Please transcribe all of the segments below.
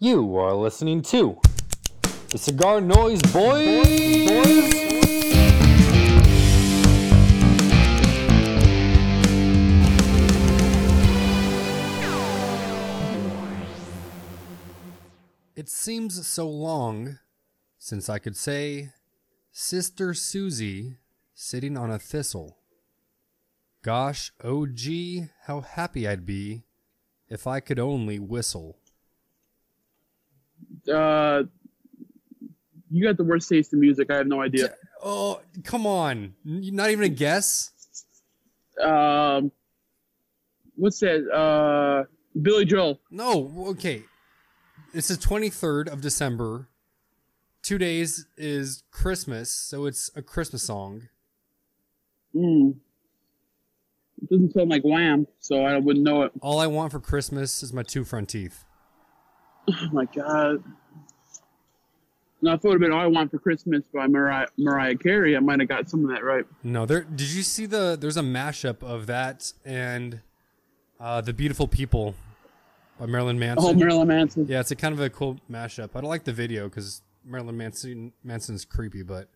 You are listening to the Cigar Noise Boys. It seems so long since I could say Sister Susie sitting on a thistle. Gosh, oh gee, how happy I'd be if I could only whistle. Uh, you got the worst taste in music. I have no idea. Oh, come on. Not even a guess? Um, what's that? Uh, Billy Joel. No, okay. It's the 23rd of December. Two days is Christmas, so it's a Christmas song. Mm. It doesn't sound like Wham, so I wouldn't know it. All I want for Christmas is my two front teeth. Oh my god. Now, if it would have been All I Want for Christmas by Mariah, Mariah Carey, I might have got some of that right. No, there. Did you see the? There's a mashup of that and uh, the Beautiful People by Marilyn Manson. Oh, Marilyn Manson. Yeah, it's a kind of a cool mashup. I don't like the video because Marilyn Manson Manson's creepy. But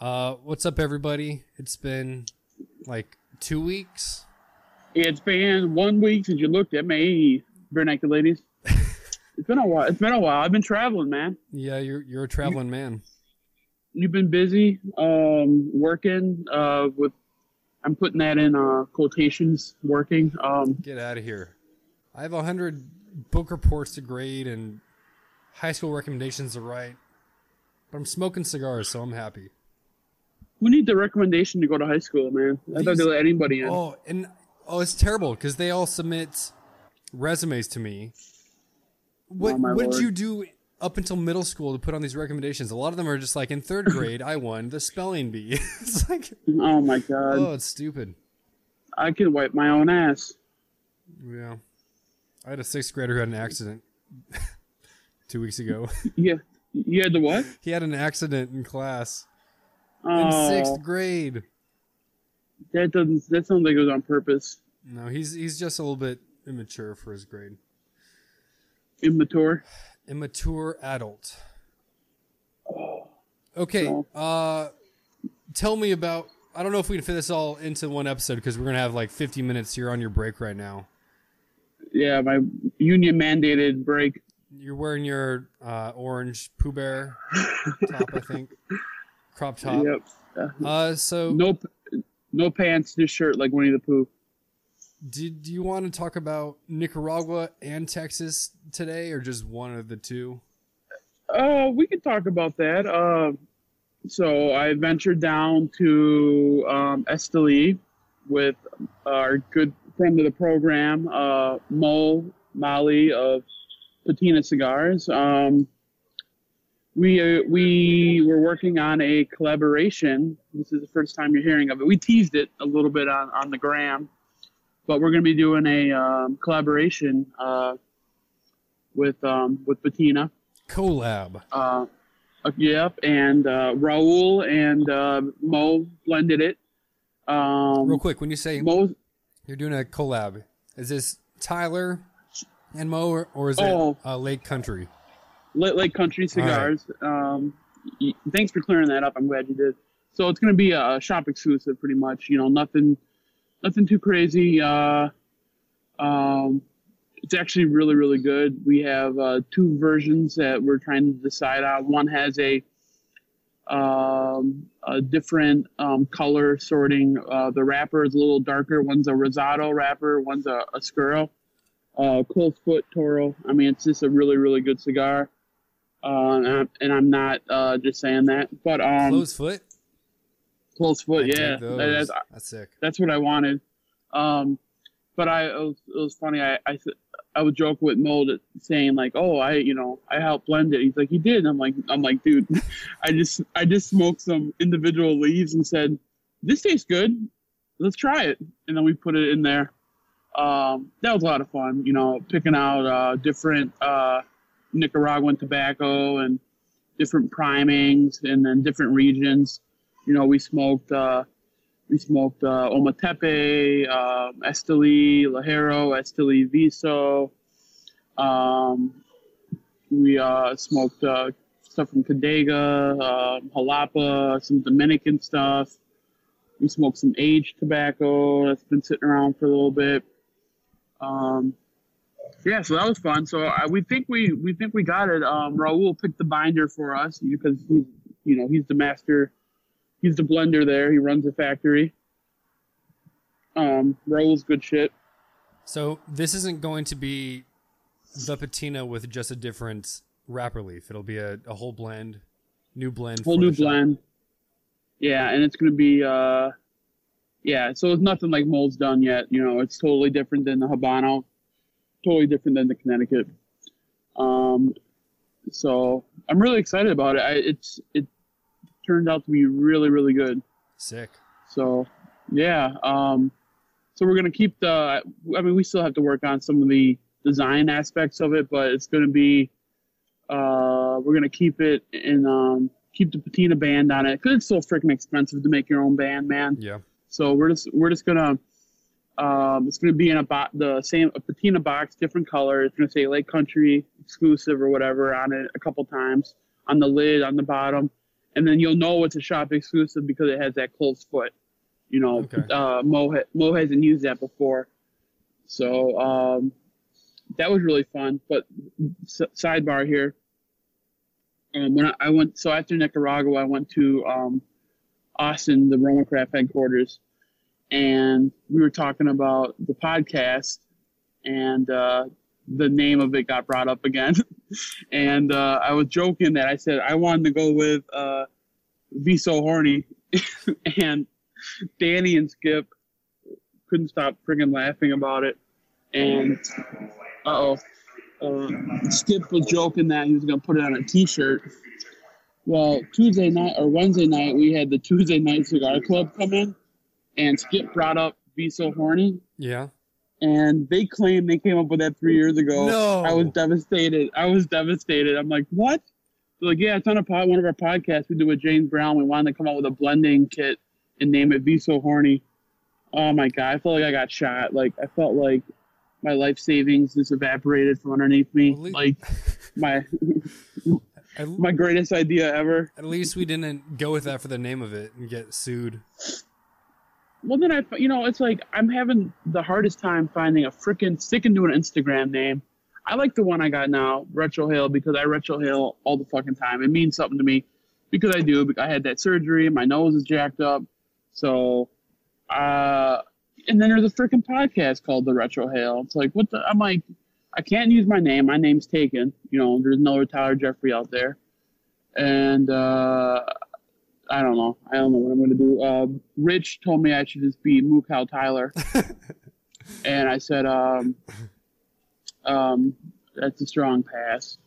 uh, what's up, everybody? It's been like two weeks. It's been one week since you looked at me, vernacular ladies. It's been a while. It's been a while. I've been traveling, man. Yeah, you're you're a traveling man. You've been busy, um, working, uh, with, I'm putting that in, uh, quotations, working. Um, Get out of here. I have a hundred book reports to grade and high school recommendations to write. But I'm smoking cigars, so I'm happy. who need the recommendation to go to high school, man? I thought These- they let anybody in. Oh, and oh, it's terrible because they all submit resumes to me. Oh, what Oh, what did you do up until middle school to put on these recommendations? A lot of them are just like in third grade, I won the spelling bee. it's like, Oh my god. oh, it's stupid. I can wipe my own ass. Yeah, I had a sixth grader who had an accident two weeks ago. Yeah. You had the what? he had an accident in class in Oh, sixth grade. that doesn't. That sounds like it was on purpose. No, he's he's just a little bit immature for his grade. Immature. immature adult. Okay, uh, tell me about. I don't know if we can fit this all into one episode because we're gonna have like 50 minutes. You're on your break right now. Yeah, my union mandated break. You're wearing your uh, orange Pooh Bear top, I think, crop top. Yep. Uh, so No, no pants, just shirt like Winnie the Pooh. Did you want to talk about Nicaragua and Texas today, or just one of the two? Uh, we could talk about that. Uh, so I ventured down to um, Esteli with our good friend of the program, uh, Mo Mali of Patina Cigars. Um, we uh, we were working on a collaboration. This is the first time you're hearing of it. We teased it a little bit on, on the gram, but we're going to be doing a um, collaboration uh, with um, with Patina. Collab. Uh, uh, yep, and uh, Raul and uh, Mo blended it. Um, Real quick, when you say Mo, you're doing a collab, is this Tyler and Mo, or, or is it Oh. uh, Lake Country? Lake, Country Cigars. Um, thanks for clearing that up. I'm glad you did. So it's going to be a shop exclusive, pretty much. You know, nothing, nothing too crazy. Uh, um, it's actually really, really good. We have uh, two versions that we're trying to decide on. One has a, um, a different um, color sorting. Uh, the wrapper is a little darker. One's a Rosado wrapper. One's a, Oscuro. Uh, close foot Toro. I mean, it's just a really, really good cigar. Uh, and, I'm, and I'm not uh, just saying that, but um, Close foot. Close foot, I yeah, that- that's, That's sick. that's what I wanted. Um, but I it was, it was funny. I, I s- I would joke with Mo that saying like, "Oh, I you know I helped blend it." He's like, "You did?" And I'm like, "I'm like, dude, I just I just smoked some individual leaves and said, this tastes good. Let's try it." And then we put it in there. Um, that was a lot of fun. You know, picking out uh, different uh, Nicaraguan tobacco and different primings and then different regions. You know, we smoked. Uh, we smoked uh, Ometepe, uh, Esteli Ligero, Esteli Viso, um, we uh, smoked uh, stuff from Condega, uh, Jalapa, some Dominican stuff. We smoked some aged tobacco that's been sitting around for a little bit. Um, yeah, so that was fun. So I, we think we we think we got it. Um, Raul picked the binder for us because he's you know he's the master, he's the blender there. He runs the factory. Um, Raul's good shit. So this isn't going to be the patina with just a different wrapper leaf. It'll be a, a whole blend, new blend. Whole new blend. Yeah, and it's gonna be uh, yeah. So it's nothing like Mo's done yet. You know, it's totally different than the Habano, totally different than the Connecticut. Um, so I'm really excited about it. I, it's it turned out to be really really good. Sick. So yeah. Um, so we're gonna keep the. I mean, we still have to work on some of the design aspects of it, but it's gonna be. Uh, we're gonna keep it and um, keep the patina band on it because it's so freaking expensive to make your own band, man. Yeah. So we're just we're just gonna. Um, it's gonna be in a bo- the same a patina box, different color. It's gonna say Lake Country exclusive or whatever on it a couple times on the lid on the bottom, and then you'll know it's a shop exclusive because it has that closed foot. You know, Okay. uh, Mo ha- Mo hasn't used that before, so um, that was really fun. But s- sidebar here, um, when I, I went so after Nicaragua, I went to um, Austin, the Roma Craft headquarters, and we were talking about the podcast, and uh, the name of it got brought up again, and uh, I was joking that I said I wanted to go with uh, "Be So Horny," and Danny and Skip couldn't stop friggin' laughing about it, and uh oh. Skip was joking that he was gonna put it on a T-shirt. Well, Tuesday night or Wednesday night, we had the Tuesday night cigar club come in, and Skip brought up "Be So Horny," Yeah. And they claim they came up with that three years ago. No. I was devastated. I was devastated. I'm like, what? They're like, yeah, it's on a pod, one of our podcasts we do with James Brown. We wanted to come up with a blending kit and name it "Be So Horny." Oh my god, I felt like I got shot. Like I felt like my life savings just evaporated from underneath me. Like my my greatest idea ever. at least we didn't go with that for the name of it and get sued. Well, then I, you know, it's like I'm having the hardest time finding a freaking sticking to an Instagram name. I like the one I got now, Retrohale, because I retrohale all the fucking time. It means something to me because I do. I had that surgery, my nose is jacked up. So, uh, and then there's a freaking podcast called The Retrohale. It's like, what the? I'm like, I can't use my name. My name's taken. You know, there's no Tyler Jeffrey out there. And, uh, I don't know. I don't know what I'm going to do. Uh, Rich told me I should just be Mookow Tyler. and I said, um, um, that's a strong pass.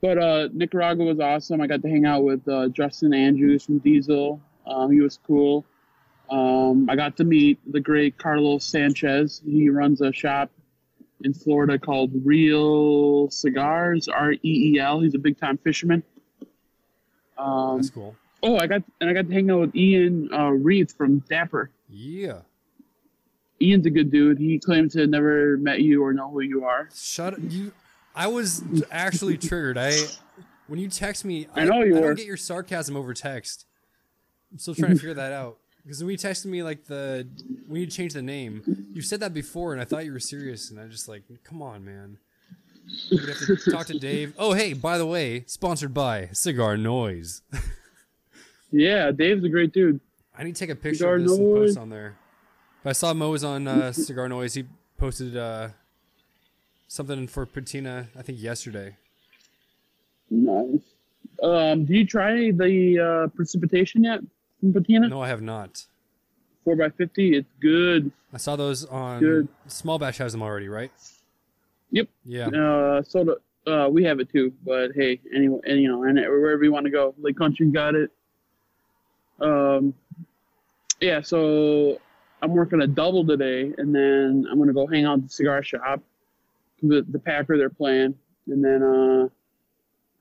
But uh, Nicaragua was awesome. I got to hang out with uh, Justin Andrews from Diesel. Um, he was cool. Um, I got to meet the great Carlos Sanchez. He runs a shop in Florida called Reel Cigars, R E E L. He's a big time fisherman. Um, That's cool. Oh, I got and I got to hang out with Ian uh, Reith from Dapper. Yeah. Ian's a good dude. He claims to have never met you or know who you are. Shut up. You. I was actually triggered. I when you text me, I know you I don't get your sarcasm over text. I'm still trying to figure that out. Because when you texted me like the when you changed the name, you said that before, and I thought you were serious, and I just like, come on, man. We have to talk to Dave. Oh, hey, by the way, sponsored by Cigar Noise. Yeah, Dave's a great dude. I need to take a picture Cigar of this and post on there. But I saw Mo was on uh, Cigar Noise. He posted uh, something for Patina, I think yesterday. Nice. Um, do you try the uh, precipitation yet from Patina? No, I have not. Four x fifty. It's good. I saw those on Good. Small Batch has them already, right? Yep. Yeah. Uh, so do, uh, we have it too. But hey, anyway, and, you know, and wherever you want to go, Lake Country got it. Um, yeah. So I'm working a double today, and then I'm gonna go hang out at the cigar shop, the the Packer they're playing, and then uh,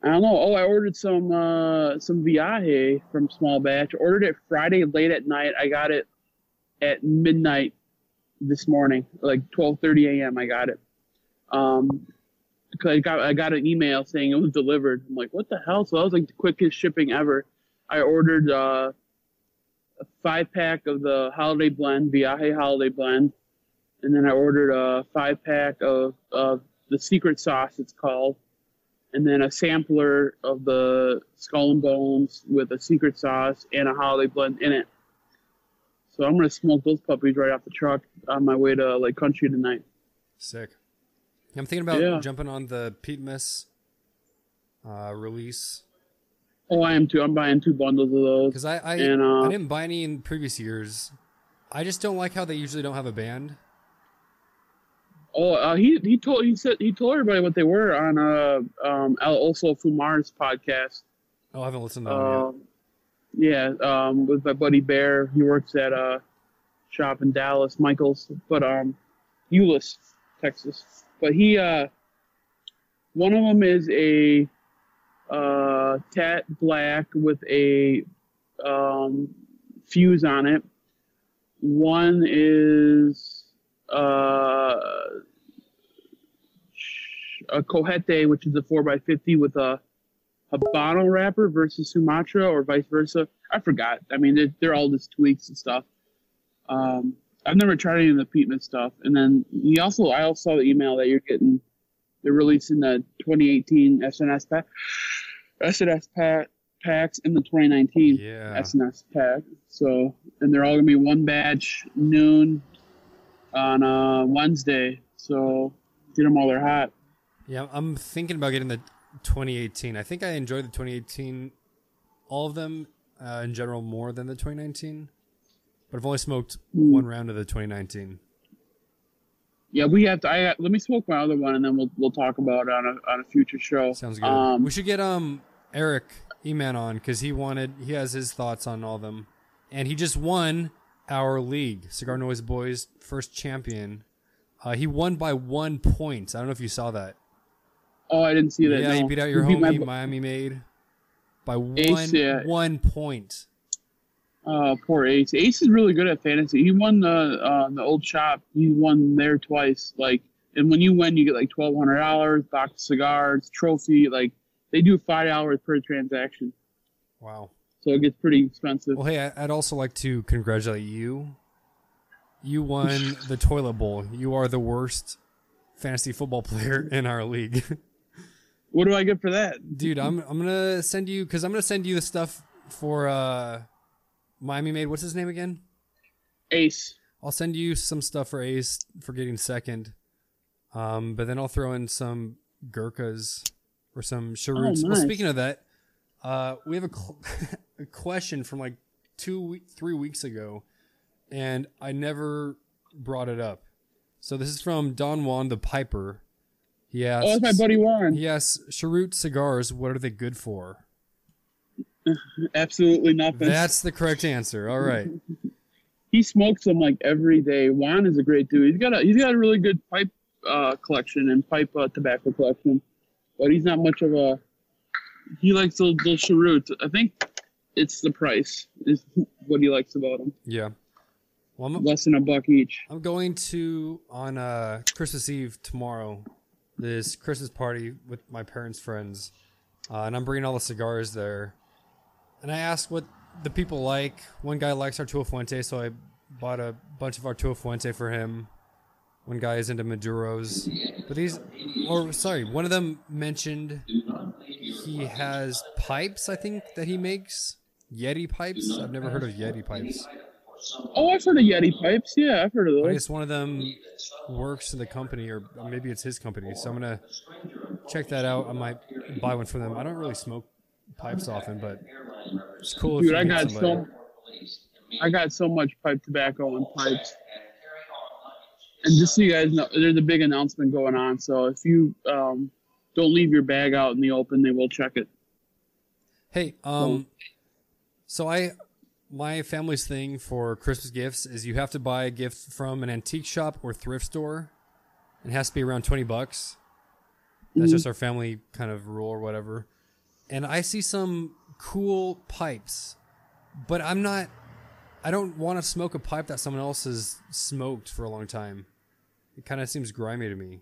I don't know. Oh, I ordered some uh some Viaje from Small Batch. Ordered it Friday late at night. I got it at midnight this morning, like 12:30 a.m. I got it. Um, 'cause I got I got an email saying it was delivered. I'm like, what the hell? So that was like the quickest shipping ever. I ordered uh, a five pack of the holiday blend, Viaje holiday blend, and then I ordered a five pack of, of the secret sauce. It's called, and then a sampler of the skull and bones with a secret sauce and a holiday blend in it. So I'm gonna smoke those puppies right off the truck on my way to Lake Country tonight. Sick. I'm thinking about Yeah. jumping on the Pete Miss uh, release Oh, I am too. I'm buying two bundles of those. because I I, And, uh, I didn't buy any in previous years. I just don't like how they usually don't have a band. Oh, uh, he he told he said he told everybody what they were on uh um El Oso Fumar's podcast. Oh, I haven't listened to them yet. Um, yeah, um, with my buddy Bear. He works at a shop in Dallas, Michaels, but um, Euless, Texas. But he uh, one of them is a uh tat black with a um fuse on it. One is uh a cohete, which is a four x fifty with a Habano wrapper versus Sumatra or vice versa. I forgot. I mean, they're, they're all just tweaks and stuff. Um, I've never tried any of the Peatman stuff. And then he also, I also saw the email that you're getting, they're releasing the 2018 SNS pack, SNS pack packs in the 2019 Yeah. SNS pack. So, and they're all gonna be one batch noon on uh, Wednesday. So get them while they're hot. Yeah, I'm thinking about getting the 2018. I think I enjoyed the 2018, all of them uh, in general more than the 2019. But I've only smoked Hmm. one round of the 2019. Yeah, we have to. I let me smoke my other one, and then we'll we'll talk about it on a on a future show. Sounds good. Um, we should get um Eric Eman on because he wanted he has his thoughts on all of them, and he just won our league, Cigar Noise Boys first champion. Uh, he won by one point. I don't know if you saw that. oh, I didn't see that. yeah, no. you beat out your Who homie Miami Made by Ace, one yeah. one point. Uh, poor Ace. Ace is really good at fantasy. He won the uh, the old shop. He won there twice. Like, and when you win, you get like twelve hundred dollars, box of cigars, trophy. Like, they do five dollars per transaction, Wow. so it gets pretty expensive. Well, hey, I'd also like to congratulate you. You won the toilet bowl. You are the worst fantasy football player in our league. What do I get for that? Dude, I'm I'm gonna send you because I'm gonna send you the stuff for uh Miami Made. What's his name again? Ace. I'll send you some stuff for Ace for getting second. Um, but then I'll throw in some Gurkhas or some Cheroots. Well, nice. speaking of that, uh, we have a, cl- a question from like two, we- three weeks ago, and I never brought it up. So this is from Don Juan the Piper. He asks, Oh, that's my buddy Juan. Yes, asks, Cheroot cigars, what are they good for? Absolutely nothing. That's the correct answer. All right. he smokes them like every day. Juan is a great dude. He's got a he's got a really good pipe uh, collection and pipe uh, tobacco collection, but he's not much of a. He likes those those cheroots. I think it's the price is what he likes about them. Yeah. Well, I'm, Less than a buck each. I'm going to on uh, Christmas Eve tomorrow. This Christmas party with my parents' friends, uh, and I'm bringing all the cigars there. And I asked what the people like. One guy likes Arturo Fuente, so I bought a bunch of Arturo Fuente for him. One guy is into Maduros, but these, or sorry, one of them mentioned he has pipes. I think that he makes Yeti pipes. I've never heard of Yeti pipes. Oh, I've heard of Yeti pipes. Yeah, I've heard of I those. guess one of them works in the company, or maybe it's his company. So I'm gonna check that out. I might buy one from them. I don't really smoke pipes often, but it's cool. Dude, I got somebody. so I got so much pipe tobacco and pipes. And just so you guys know, there's a big announcement going on. So if you um, don't leave your bag out in the open, they will check it. Hey, um, so I, my family's thing for Christmas gifts is you have to buy a gift from an antique shop or thrift store. It has to be around twenty bucks. That's just our family kind of rule or whatever. And I see some cool pipes, but I'm not. I don't want to smoke a pipe that someone else has smoked for a long time. It kind of seems grimy to me.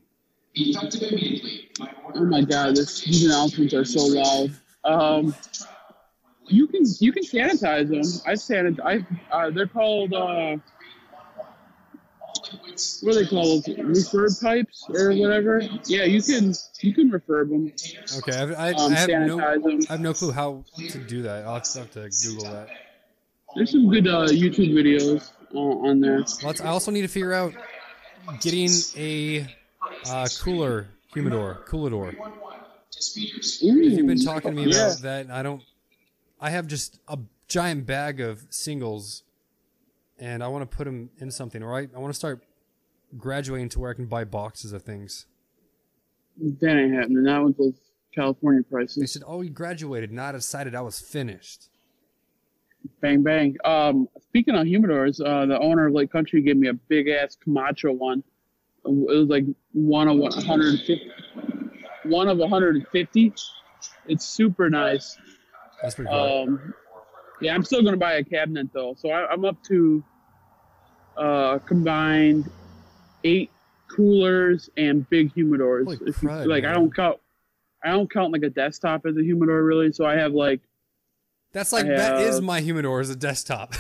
Immediately. Oh my god, this, these announcements are so loud. Um, you can you can sanitize them. I sanitize. I uh, they're called uh, what are they called? Refurb pipes or whatever. Yeah, you can you can refurb them. Okay, I've, I, Um, I have no, them. I have no clue how to do that. I'll have to Google that. There's some good uh, YouTube videos uh, on there. Let's. I also need to figure out getting a uh, cooler humidor, coolador. You've been talking to me yeah. about that. I don't. I have just a giant bag of singles, and I want to put them in something. Or I, I want to start graduating to where I can buy boxes of things. That ain't happening. That one's those California prices. They said, "Oh, you graduated." Not decided I was finished. Bang bang. Um, speaking of humidors, uh, the owner of Lake Country gave me a big ass Camacho one. It was like one of 150. One of 150. It's super nice. That's pretty cool. Um, yeah, I'm still gonna buy a cabinet though, so I, I'm up to uh, combined eight coolers and big humidors. Holy If you- crud, like I don't count, I don't count like a desktop as a humidor really. So I have like That's like I that is my humidor as a desktop.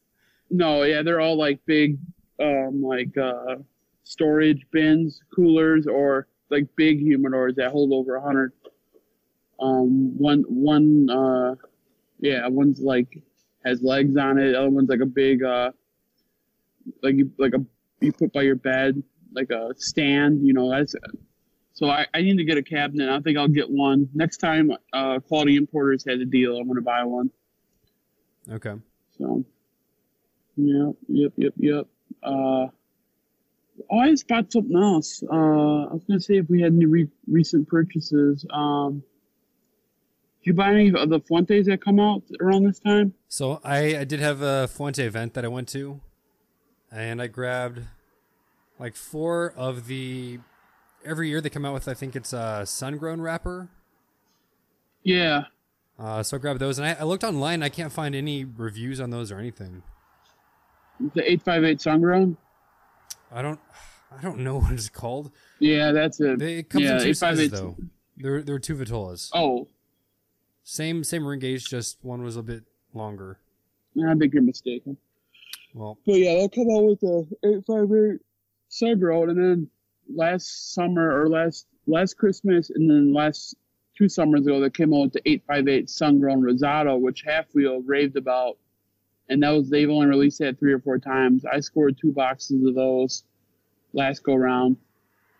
no, yeah, they're all like big, um, like uh, storage bins, coolers, or like big humidors that hold over a hundred. Um, one one uh, yeah, one's like has legs on it. The other one's like a big uh, like like a you put by your bed like a stand. You know that's. So I, I need to get a cabinet. I think I'll get one next time. Uh, Quality Importers has a deal. I'm gonna buy one. okay. So, yep, yep, yep, yep. Uh, oh, I just bought something else. Uh, I was gonna say if we had any re- recent purchases. Um, did you buy any of the Fuentes that come out around this time? So I, I did have a Fuente event that I went to, and I grabbed like four of the. Every year they come out with I think it's a sun-grown wrapper. Yeah, Uh, so I grabbed those, and I, I looked online. I can't find any reviews on those or anything. the eight five eight Sungrown. I don't. I don't know what it's called. Yeah, that's it. They it comes yeah, in two sizes though. There, there were two Vitolas. Oh, Same, same ring gauge, just one was a bit longer. Yeah, I think you're mistaken. Well, But yeah, they'll come out with the eight five eight Sungrown, and then last summer or last last Christmas, and then last two summers ago, they came out with the eight five eight Sungrown Rosado, which Half Wheel raved about, and that was they've only released that three or four times. I scored two boxes of those last go round,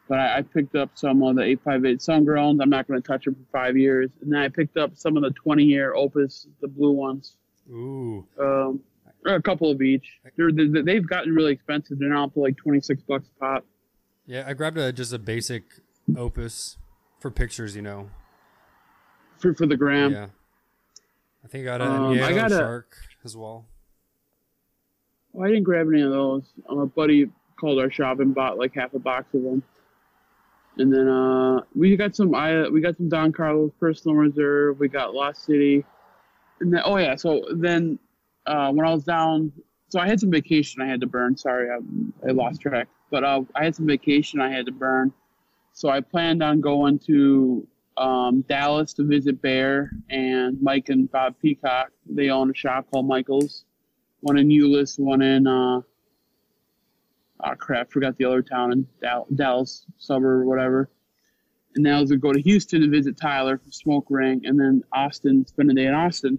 but I, I picked up some of the eight five eight Sungrowns. I'm not going to touch them for five years, and then I picked up some of the twenty year Opus, the blue ones ooh, um, or a couple of each. They're, they they've gotten really expensive. They're now up to like twenty six bucks a pop. yeah. I grabbed a just a basic Opus for pictures, you know. for for the gram. yeah. I think I got a Um, I got a- Shark as well. Oh, I didn't grab any of those. Um, a buddy called our shop and bought like half a box of them. And then uh, we got some I we got some Don Carlos Personal Reserve. We got Lost City, and then oh yeah. So then uh, when I was down, so I had some vacation I had to burn. Sorry, I, I lost track. But uh, I had some vacation I had to burn, so I planned on going to um, Dallas to visit Bear and Mike and Bob Peacock. They own a shop called Michaels, one in Euless, one in uh, oh crap, forgot the other town in Dal- Dallas suburb or whatever. And then I was gonna go to Houston to visit Tyler from Smoke Ring, and then Austin, spend a day in Austin.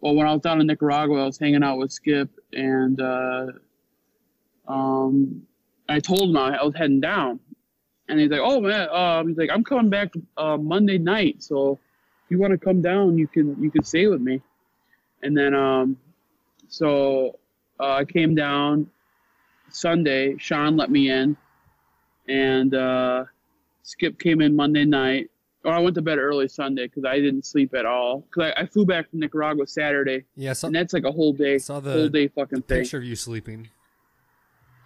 Well, when I was down in Nicaragua, I was hanging out with Skip, and uh, um, I told him I was heading down, and he's like, "Oh man," um, he's like, "I'm coming back uh, Monday night, so if you want to come down, you can you can stay with me." And then um, so uh, I came down Sunday. Sean let me in, and uh, Skip came in Monday night. Or I went to bed early Sunday because I didn't sleep at all. Because I, I flew back from Nicaragua Saturday, Yeah, saw, and that's like a whole day, saw the whole day fucking thing. picture of you sleeping.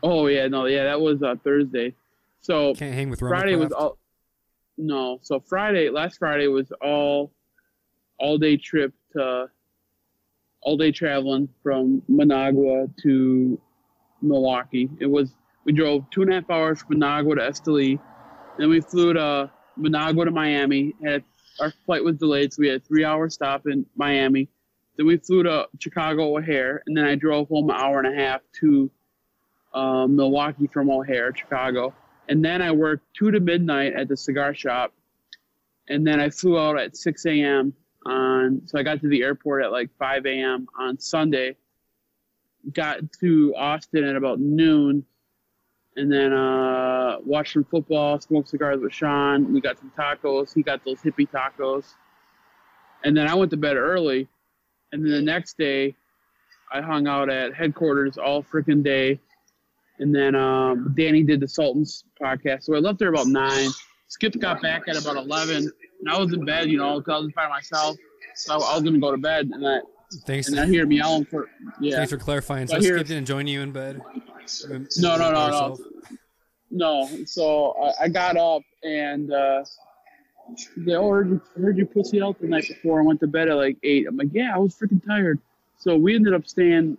Oh yeah, no, yeah, that was uh, Thursday. So Can't hang with Friday was all. No, so Friday, last Friday was all, all day trip to. All day traveling from Managua to Milwaukee. It was we drove two and a half hours from Managua to Esteli, then we flew to Managua to Miami. Our flight was delayed, so we had a three hour stop in Miami. Then we flew to Chicago O'Hare, and then I drove home an hour and a half to uh, Milwaukee from O'Hare, Chicago. And then I worked two to midnight at the cigar shop, and then I flew out at 6 a.m. on. So I got to the airport at like 5 a.m. on Sunday. Got to Austin at about noon, and then uh, watched some football, smoked cigars with Sean. We got some tacos. He got those hippie tacos, and then I went to bed early. And then the next day, I hung out at headquarters all freaking day. And then um, Danny did the Sultans podcast. So I left there about nine. Skip got back at about eleven, and I was in bed, you know, 'cause I was by myself. So I was gonna go to bed, and I Thanks. and I hear me yelling for yeah. Thanks for clarifying. So I hear- Skip didn't join you in bed. No, no, no, no. Yourself? No, so I, I got up and uh, they oh, heard you, heard you pussy out the night before. I went to bed at like eight. I'm like, yeah, I was freaking tired. So we ended up staying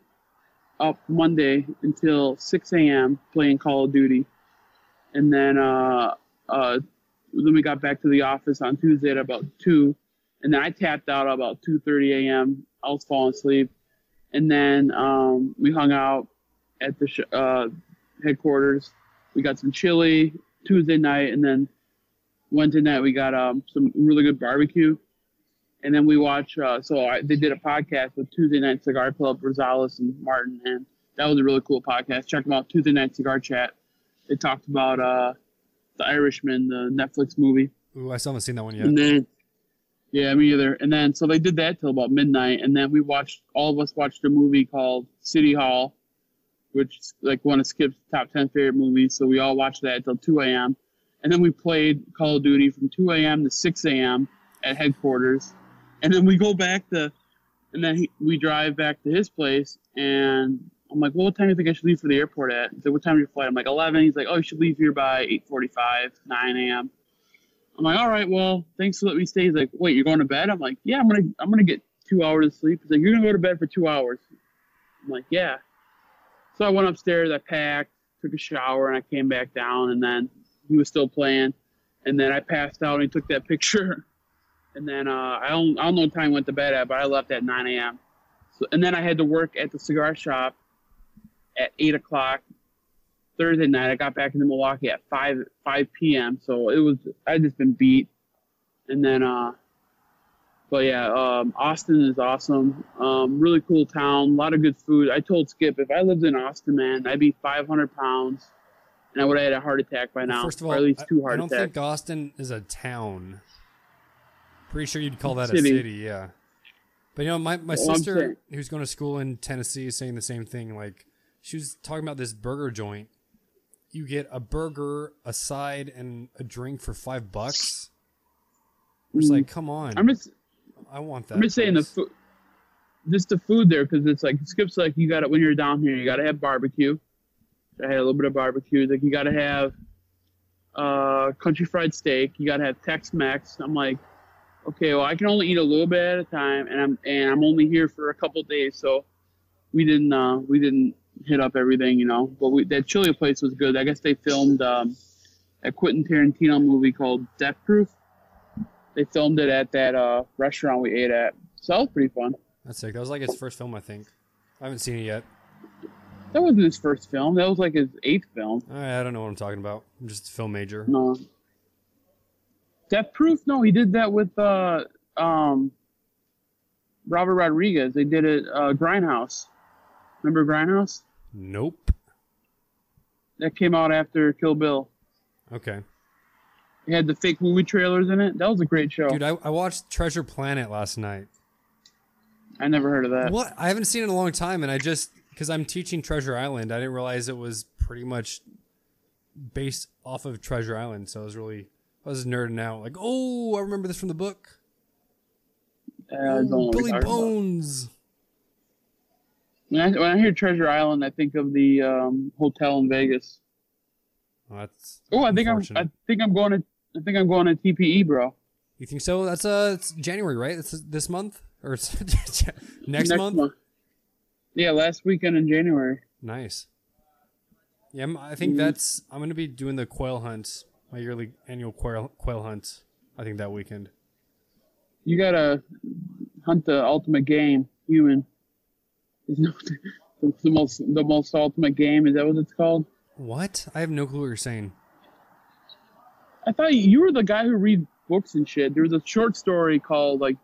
up Monday until 6 a.m. playing Call of Duty, and then uh, uh, then we got back to the office on Tuesday at about two, and then I tapped out about 2:30 a.m. I was falling asleep, and then um, we hung out at the sh- uh, headquarters. We got some chili Tuesday night, and then Wednesday night we got um, some really good barbecue. And then we watch. Uh, so I, they did a podcast with Tuesday Night Cigar Club, Rosales and Martin, and that was a really cool podcast. Check them out, Tuesday Night Cigar Chat. They talked about uh, the Irishman, the Netflix movie. Ooh, I still haven't seen that one yet. And then, yeah, me either. And then, so they did that till about midnight. And then we watched, all of us watched a movie called City Hall, which like one of Skip's top 10 favorite movies. So we all watched that until 2 a.m. And then we played Call of Duty from 2 a.m. to 6 a.m. at headquarters. And then we go back to, and then he, we drive back to his place. And I'm like, well, what time do you think I should leave for the airport at? He's like, what time is your flight? I'm like, 11. He's like, oh, you should leave here by 8.45, 9 a.m. I'm like, all right, well, thanks for letting me stay. He's like, wait, you're going to bed? I'm like, yeah, I'm gonna, I'm gonna get two hours of sleep. He's like, you're gonna go to bed for two hours. I'm like, yeah. So I went upstairs, I packed, took a shower, and I came back down. And then he was still playing. And then I passed out, and he took that picture. And then uh, I don't, I don't know what time I went to bed at, but I left at 9 a.m. So, and then I had to work at the cigar shop at 8 o'clock Thursday night. I got back into Milwaukee at 5 5 p.m. So it was I just been beat. And then uh but yeah, um Austin is awesome. Um really cool town, a lot of good food. I told Skip if I lived in Austin, man, I'd be 500 pounds and I would have had a heart attack by now. First of or at least two I, I don't attacks. think Austin is a town. Pretty sure you'd call that a City. city, yeah. But you know, my, my Well, sister who's going to school in Tennessee is saying the same thing. Like she was talking about this burger joint. You get a burger, a side, and a drink for five bucks. Just Mhm. like, come on, I'm just I want that. I'm just saying the food, just the food there, because it's like Skip's like you got it when you're down here, you got to have barbecue. I had a little bit of barbecue. Like you got to have uh, country fried steak. You got to have Tex-Mex. I'm like, okay, well I can only eat a little bit at a time, and I'm and I'm only here for a couple days, so we didn't uh, we didn't hit up everything, you know. But we, that chili place was good. I guess they filmed um, a Quentin Tarantino movie called Death Proof. They filmed it at that uh, restaurant we ate at. So that was pretty fun. That's sick. That was like his first film, I think. I haven't seen it yet. That wasn't his first film. That was like his eighth film. I, I don't know what I'm talking about. I'm just a film major. No. Death Proof? No, he did that with uh, um, Robert Rodriguez. They did it uh, Grindhouse. Remember Grindhouse? Nope. That came out after Kill Bill. Okay. It had the fake movie trailers in it. That was a great show. Dude, I, I watched Treasure Planet last night. I never heard of that. What? I haven't seen it in a long time, and I just because I'm teaching Treasure Island, I didn't realize it was pretty much based off of Treasure Island. So I was really, I was nerding out. Like, oh, I remember this from the book. Uh, I don't know Oh, Billy. Bones. When I, when I hear Treasure Island, I think of the um, hotel in Vegas. Oh, that's. Oh, I think I'm. I think I'm going to. I think I'm going to TPE, bro. You think so? That's uh, it's January, right? It's this month or it's next, month? Yeah, last weekend in January. Nice. Yeah, I think Mhm. that's. I'm gonna be doing the quail hunt my yearly annual quail, quail hunt. I think that weekend. You gotta hunt the ultimate game, human. Isn't the, the most the most ultimate game? Is that what it's called? What? I have no clue what you're saying. I thought you were the guy who read books and shit. There was a short story called like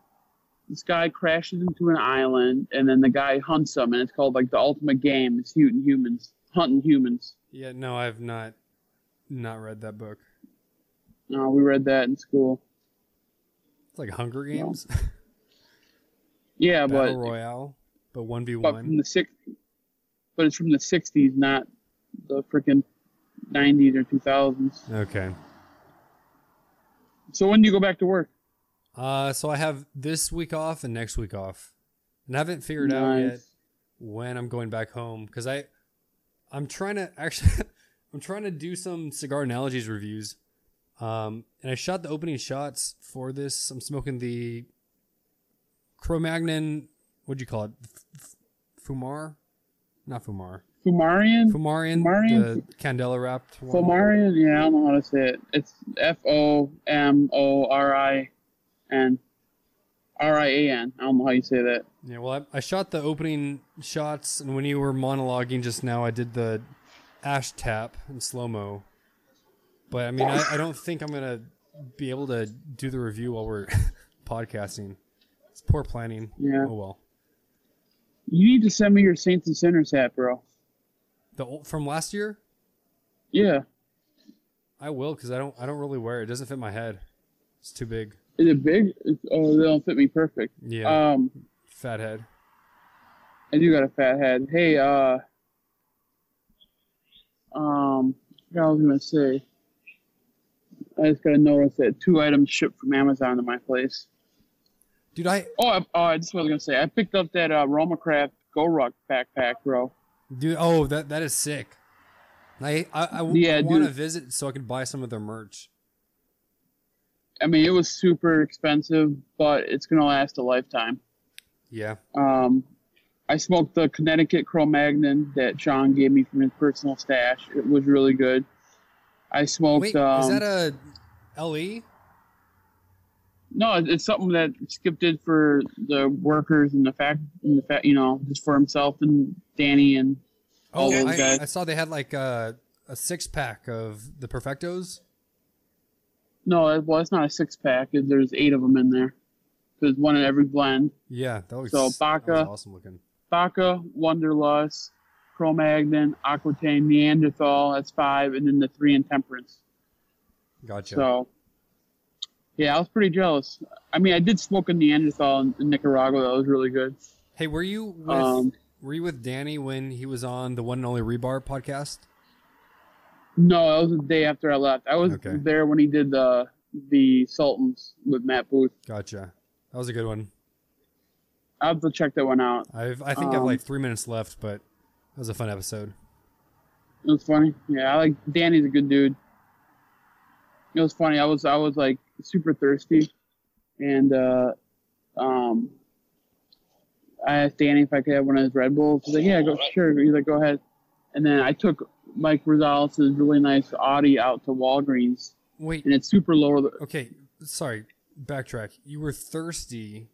this guy crashes into an island and then the guy hunts him and it's called like the ultimate game. It's hunting humans, hunting humans. Yeah, no, I've not not read that book. No, we read that in school. It's like Hunger Games, Yeah, Battle but Royale, but one v but from one. the six, but it's from the '60s, not the freaking '90s or 2000s. Okay. So when do you go back to work? Uh, so I have this week off and next week off, and I haven't figured out yet when I'm going back home because I, I'm trying to actually, I'm trying to do some cigar analogies reviews, um, and I shot the opening shots for this. I'm smoking the Cro-Magnon. What'd you call it? F- Fumar, not Fumar. Fumarian. Fumarian, Fumarian? the Candela wrapped one. Fomorian, yeah, I don't know how to say it. It's F O M O R I N. R I A N. I don't know how you say that. Yeah, well, I, I shot the opening shots, and when you were monologuing just now, I did the ash tap in slow mo. But I mean, I, I don't think I'm gonna be able to do the review while we're podcasting. It's poor planning. Yeah. Oh well. You need to send me your Saints and Sinners hat, bro. The old, from last year, Yeah. I will because I don't I don't really wear it. It doesn't fit my head. It's too big. Is it big? It's, oh, they don't fit me perfect. Yeah, Um, fat head. I do got a fat head. Hey, uh, um, I what I was gonna say. I just gotta notice that two items shipped from Amazon to my place. Dude, I Oh, I, oh, I just was gonna say I picked up that uh, Romacraft Go Ruck backpack, bro. Dude. Oh, that that is sick. I I, I, Yeah, want to visit so I can buy some of their merch. I mean, it was super expensive, but it's gonna last a lifetime. Yeah. Um, I smoked the Connecticut Cro-Magnon that Sean gave me from his personal stash. It was really good. I smoked. Wait, um, is that a E? LE? No, it's something that Skip did for the workers and the fact, and the fact, you know, just for himself and Danny and Oh, all those I, guys. I saw they had like a, a six pack of the Perfectos. no, it- well, it's not a six pack. There's eight of them in there. There's one in every blend. Yeah, that looks So, Baca- was awesome looking. Baca, Wunderlust, Cro-Magnon, Aquitaine, Neanderthal. That's five, and then the three in Temperance. Gotcha. So, yeah, I was pretty jealous. I mean, I did smoke a Neanderthal in, in Nicaragua. That was really good. hey, were you with Um, were you with Danny when he was on the one and only Rebar podcast? No, that was the day after I left. I was Okay. there when he did the the Sultans with Matt Booth. Gotcha. That was a good one. I have to check that one out. I've I think I have Um, like three minutes left, but that was a fun episode. It was funny. Yeah, I like Danny's a good dude. It was funny. I was I was like super thirsty, and uh, um, I asked Danny if I could have one of his Red Bulls. He's like, "Yeah, go sure." He's like, "Go ahead." And then I took Mike Rosales' really nice Audi out to Walgreens, Wait, and it's super low. okay, sorry, backtrack. You were thirsty,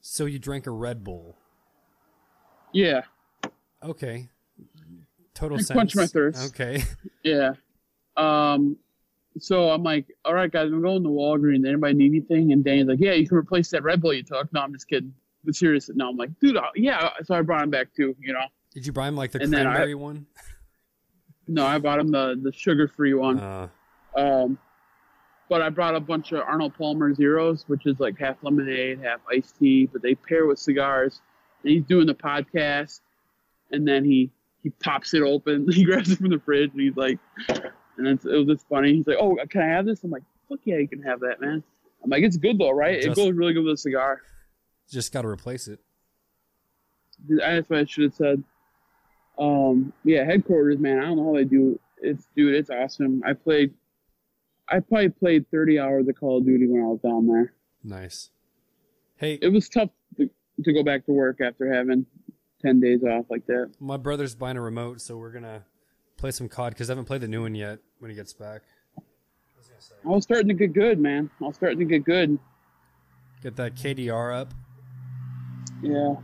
so you drank a Red Bull. Yeah, Okay. Total I sense. quenched my thirst. Okay. Yeah. Um, so I'm like, all right, guys, I'm going to Walgreens. Anybody need anything? And Danny's like, yeah, you can replace that Red Bull you took. No, I'm just kidding. But serious. No, I'm like, dude, uh, yeah. So I brought him back too. You know. Did you buy him like the And then I- cranberry one? No, I bought him the the sugar free one. Uh, Um, but I brought a bunch of Arnold Palmer Zeros, which is like half lemonade, half iced tea, but they pair with cigars. And he's doing the podcast, and then he he pops it open. He grabs it from the fridge, and he's like, and it's, it was just funny. He's like, "Oh, can I have this?" I'm like, "Fuck yeah, you can have that, man." I'm like, "It's good though, right? it goes really good with a cigar." just got to replace it. That's what I should have said. Um, yeah, headquarters, man. I don't know how they do. it. It's dude, it's awesome. I played. I probably played 30 hours of Call of Duty when I was down there. Nice. Hey, It was tough to, to go back to work after having 10 days off like that. my brother's buying a remote, so we're gonna play some COD because I haven't played the new one yet. When he gets back, I was starting to get good, man. I was starting to get good. Get that KDR up. Yeah.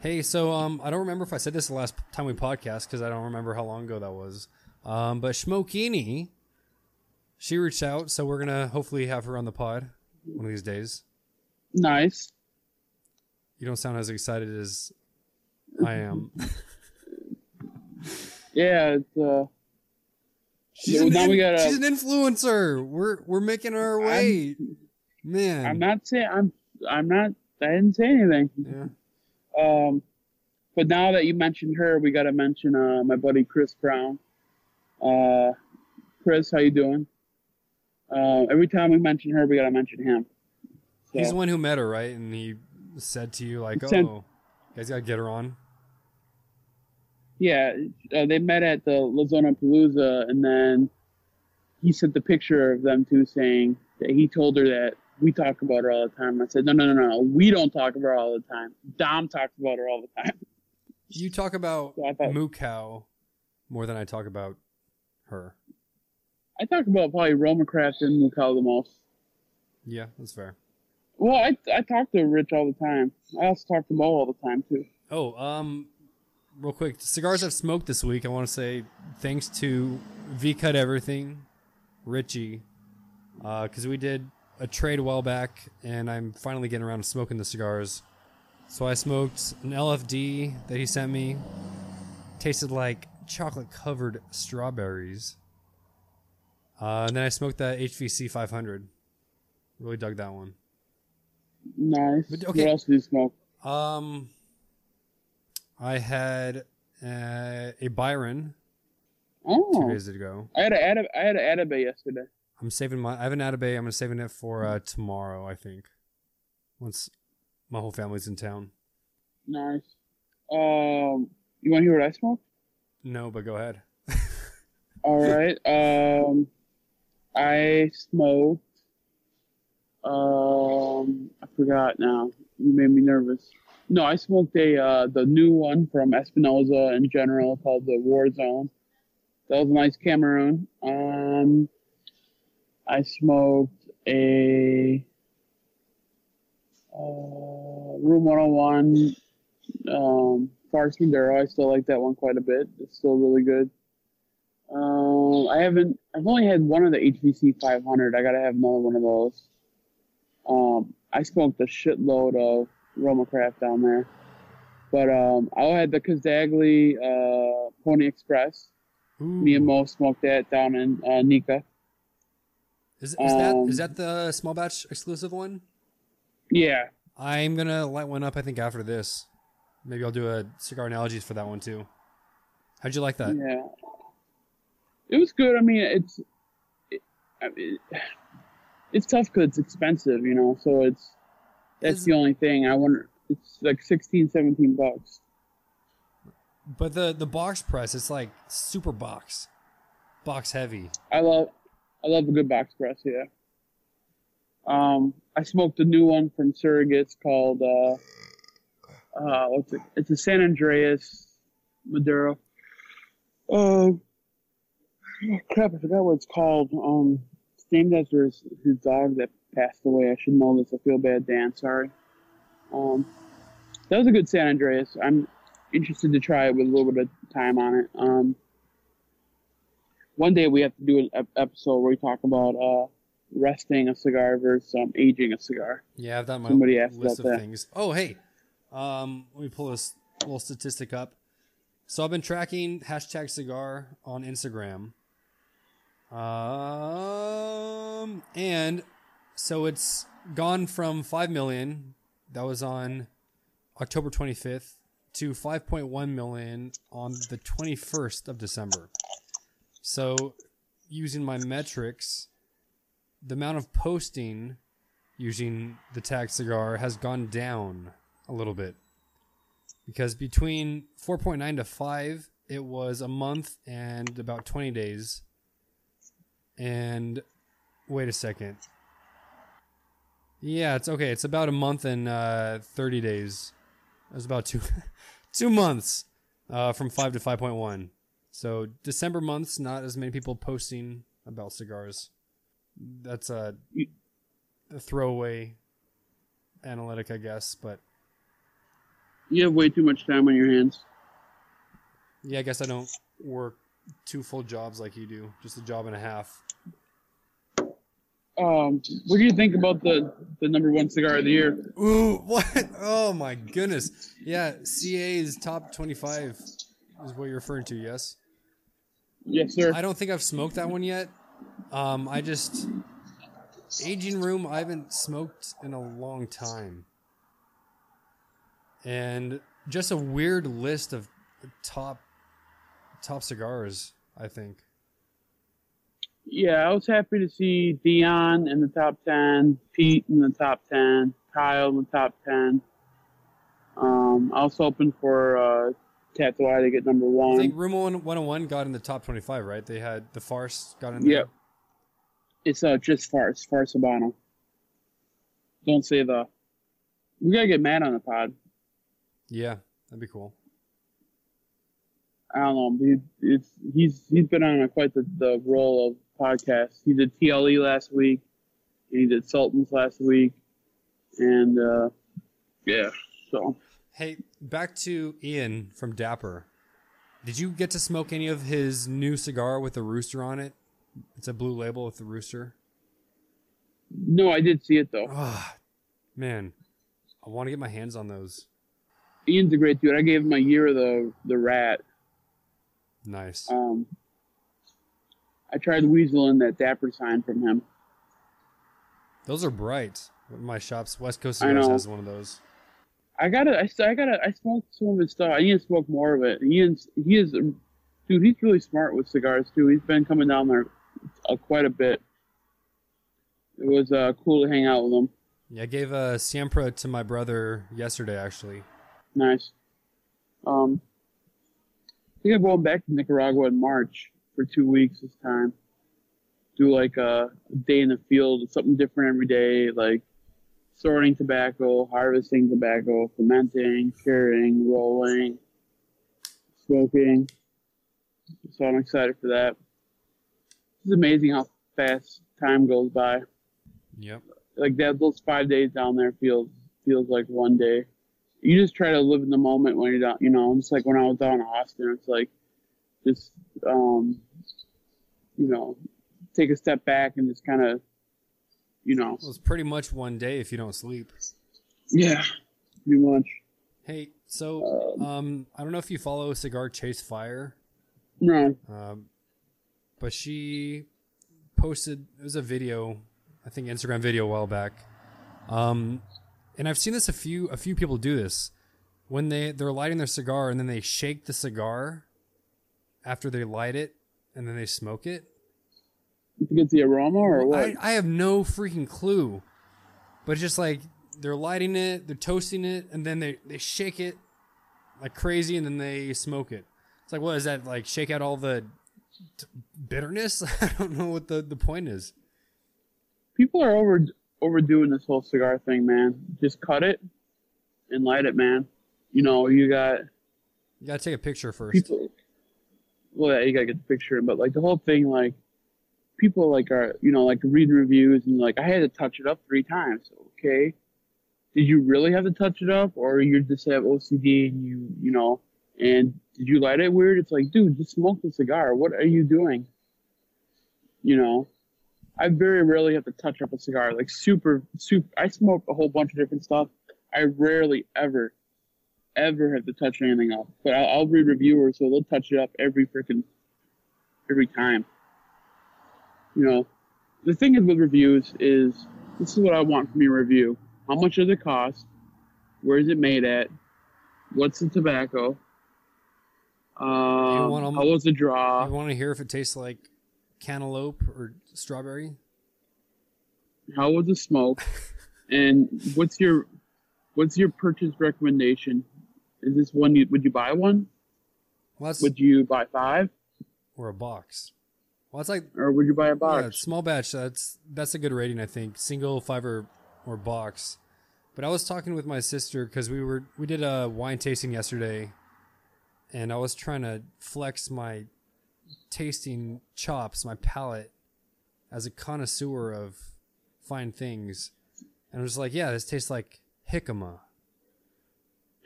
Hey, so um, I don't remember if I said this the last time we podcast because I don't remember how long ago that was. Um, but Schmokini, she reached out, so we're gonna hopefully have her on the pod one of these days. Nice. You don't sound as excited as I am. Yeah, it's uh She's, now in- we gotta- she's an influencer. We're we're making our way, man. I'm not saying I'm I'm not I didn't say anything. yeah. Um but now that you mentioned her, we gotta mention uh my buddy Chris Brown. Uh Chris, how you doing? Uh, every time we mention her, we gotta mention him. So, He's the one who met her, right? And he said to you like, Sent- "Oh, you guys gotta get her on." Yeah, uh, they met at the Lazona Palooza, and then he sent the picture of them two saying that he told her that we talk about her all the time. I said, no, no, no, no, we don't talk about her all the time. Dom talks about her all the time. You talk about So thought- Moo Cow more than I talk about her. I talk about probably Roma Craft and Mukal the most. Yeah, that's fair. Well, I I talk to Rich all the time. I also talk to Mo all the time too. Oh, um, real quick, cigars I've smoked this week. I want to say thanks to V Cut Everything, Richie, because we did a trade a while back, and I'm finally getting around to smoking the cigars. So I smoked an LFD that he sent me. Tasted like chocolate covered strawberries. Uh, and then I smoked that HVC 500. Really dug that one. Nice. But, okay. What else do you smoke? Um, I had uh, a Byron two Oh, days ago. I had a Adab- I had an Atabey yesterday. I'm saving my. I have an Atabey. I'm gonna saving it for uh, tomorrow. I think once my whole family's in town. Nice. Um, you want to hear what I smoke? No, but go ahead. All right. Um, I smoked. Um, I forgot now. You made me nervous. No, I smoked a uh, the new one from Espinosa in general called the War Zone. That was a nice Cameroon. Um, I smoked a uh, Room 101 um, Farce Maduro. I still like that one quite a bit. It's still really good. Um, I haven't. I've only had one of the HVC 500. I gotta have another one of those. Um, I smoked a shitload of Roma Craft down there, but um, I had the Casdagli uh, Pony Express. Ooh. Me and Mo smoked that down in uh, Nika. is, is that um, is that the small batch exclusive one? Yeah, I'm gonna light one up. I think after this, maybe I'll do a cigar analogies for that one too. How'd you like that? yeah. It was good. I mean, it's it, I mean, it's tough because it's expensive, you know. So it's that's Is- the only thing. I wonder. It's like 16, 17 bucks. But the the box press, it's like super box, box heavy. I love, I love a good box press. Yeah. Um, I smoked a new one from Surrogates called uh, uh, what's it? It's a San Andreas Maduro. Uh, oh, crap! I forgot what it's called. Um, it's named after his, his dog that passed away. I should know this. I feel bad, Dan. Sorry. Um, that was a good San Andreas. I'm interested to try it with a little bit of time on it. Um, one day we have to do an ep- episode where we talk about uh, resting a cigar versus um, aging a cigar. Yeah, I've done my Somebody asked list of that. things. Oh, hey, um, let me pull this little statistic up. So I've been tracking hashtag cigar on Instagram, um, and so it's gone from five million that was on October 25th to 5.1 million on the 21st of December. So, using my metrics, the amount of posting using the tag cigar has gone down a little bit. Because between 4.9 to 5 it was a month and about 20 days. And wait a second yeah it's okay it's about a month and uh, 30 days it was about two two months uh, from 5 to 5.1 so december months not as many people posting about cigars that's a, a throwaway analytic, I guess. But You have way too much time on your hands. yeah, I guess I don't work two full jobs like you do, just a job and a half. Um, what do you think about the the number one cigar of the year? Ooh, what? Oh my goodness. Yeah, CA's top 25 is what you're referring to, yes? Yes, sir. I don't think I've smoked that one yet. Um, I just aging room. I haven't smoked in a long time, and just a weird list of top top cigars. I think. Yeah, I was happy to see Dion in the top ten, Pete in the top ten, Kyle in the top ten. Um, I was hoping for uh, Tatuaje to get number one. I think Room 101 got in the top 25, right? They had the Farce got in there. Yep. It's uh, just farce, farce Habano. Don't say the. We gotta get Matt on the pod. Yeah, that'd be cool. I don't know. He, it's he's he's been on a, quite the, the role of podcast. He did TLE last week, he did Sultans last week, and uh, yeah. So Hey, back to Ian from Dapper. Did you get to smoke any of his new cigar with the rooster on it? It's a blue label with the rooster. no, I did see it though. Ah, man, I want to get my hands on those. Ian's a great dude. I gave him a year of the the rat. Nice. Um, I tried weaseling that Dapper sign from him. Those are bright. My shops, West Coast Cigars, has one of those. I gotta, I, I gotta, I smoked some of his stuff. I need to smoke more of it. Ian's, he is, dude. He's really smart with cigars too. He's been coming down there uh, quite a bit. It was uh, cool to hang out with him. Yeah, I gave a Siempre to my brother yesterday, actually. Nice. Um, I think I'm going back to Nicaragua in March for two weeks this time. Do like a day in the field, something different every day, like sorting tobacco, harvesting tobacco, fermenting, curing, rolling, smoking. So I'm excited for that. It's amazing how fast time goes by. Yep. Like that, those five days down there feels feels like one day you just try to live in the moment when you're down, you know, just like when I was down in Austin, it's like just, um, you know, take a step back and just kind of, you know, Well, it's pretty much one day if you don't sleep. yeah, pretty much. Hey, so um, I don't know if you follow Cigar Chase Fire, No, um, but she posted it was a video, I think Instagram video a while back. Um, and I've seen this a few a few people do this when they they're lighting their cigar and then they shake the cigar after they light it and then they smoke it. to get the aroma or what? I, I have no freaking clue. But it's just like they're lighting it, they're toasting it, and then they, they shake it like crazy and then they smoke it. It's like, what is that? Like, shake out all the t- bitterness? I don't know what the, the point is. People are over overdoing this whole cigar thing, man. Just cut it and light it, man. You know, you got You gotta take a picture first. people well you gotta get the picture but like the whole thing like people like are you know like reading reviews and like i had to touch it up three times okay? Did you really have to touch it up or you just have ocd and you you know and did you light it weird? It's like dude just smoke the cigar. What are you doing? You know? I very rarely have to touch up a cigar like super super i smoke a whole bunch of different stuff. I rarely ever ever have to touch anything up. But I'll, I'll read reviewers, so they'll touch it up every freaking every time. You know, the thing is with reviews is this is what I want from your review. How much does it cost? Where is it made at? What's the tobacco? Um, how was the draw? you want to hear if it tastes like cantaloupe or strawberry? How was the smoke? and what's your what's your purchase recommendation? Is this one you would you buy one? Well, Would you buy five? or a box. Well, it's like Or would you buy a box? Yeah, small batch. That's that's a good rating, I think. Single, five, or, or box. But I was talking with my sister because we were we did a wine tasting yesterday, and I was trying to flex my tasting chops, my palate, as a connoisseur of fine things, and I was like, yeah, this tastes like jicama,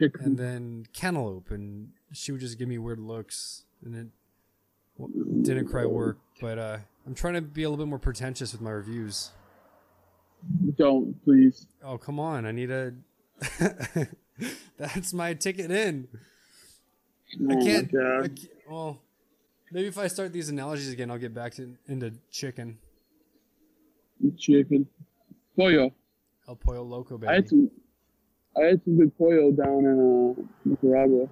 and then cantaloupe, and she would just give me weird looks, and it didn't quite work. But uh, I'm trying to be a little bit more pretentious with my reviews. Don't please. Oh come on, I need a. That's my ticket in. Oh I my can't, I can't- Well, maybe if I start these analogies again, I'll get back to into chicken. Chicken. Pollo. El Pollo Loco, I had baby. I had some good pollo down in uh, Nicaragua.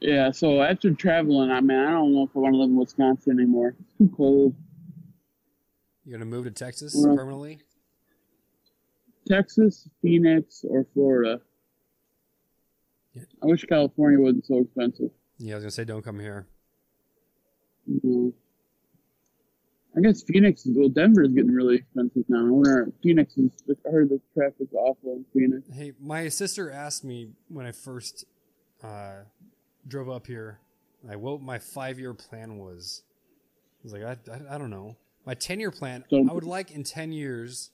Yeah. So after traveling, I mean, I don't know if I want to live in Wisconsin anymore. It's too cold. You're gonna move to Texas Well- permanently? Texas, Phoenix, or Florida. Yeah. I wish California wasn't so expensive. Yeah, I was gonna say don't come here. No. I guess Phoenix is well. Denver is getting really expensive now. I wonder Phoenix is. I heard the traffic's awful in Phoenix. Hey, my sister asked me when I first uh, drove up here, like what my five year plan was. I was like, I, I, I don't know. My ten year plan, So- I would like in ten years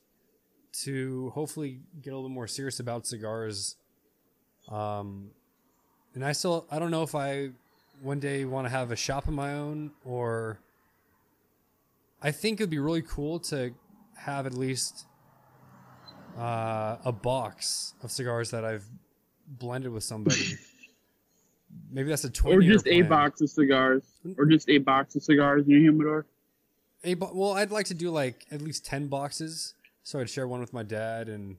to hopefully get a little more serious about cigars. Um, and I still, I don't know if I one day want to have a shop of my own or. I think it'd be really cool to have at least uh, a box of cigars that I've blended with somebody. Maybe that's a twenty. Or just a box of cigars. Or just a box of cigars in your humidor. A bo- well, I'd like to do like at least ten boxes, so I'd share one with my dad and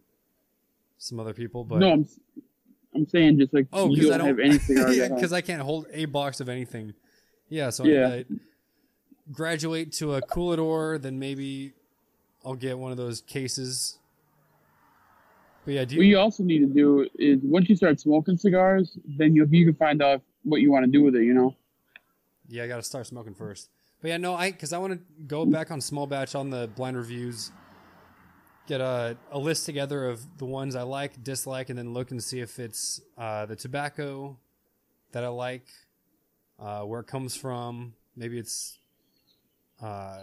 some other people. But no, I'm, I'm saying just like oh, you because don't, I don't have any cigars. yeah, because I can't hold a box of anything. Yeah, so Yeah. I graduate to a coolidor, then maybe I'll get one of those cases. But yeah, do What you, you also need to do is once you start smoking cigars, then you you can find out what you want to do with it. You know. Yeah, I got to start smoking first. But yeah, no, I because I want to go back on small batch on the blind reviews, get a, a list together of the ones I like, dislike, and then look and see if it's uh, the tobacco that I like, uh, where it comes from. Maybe it's uh,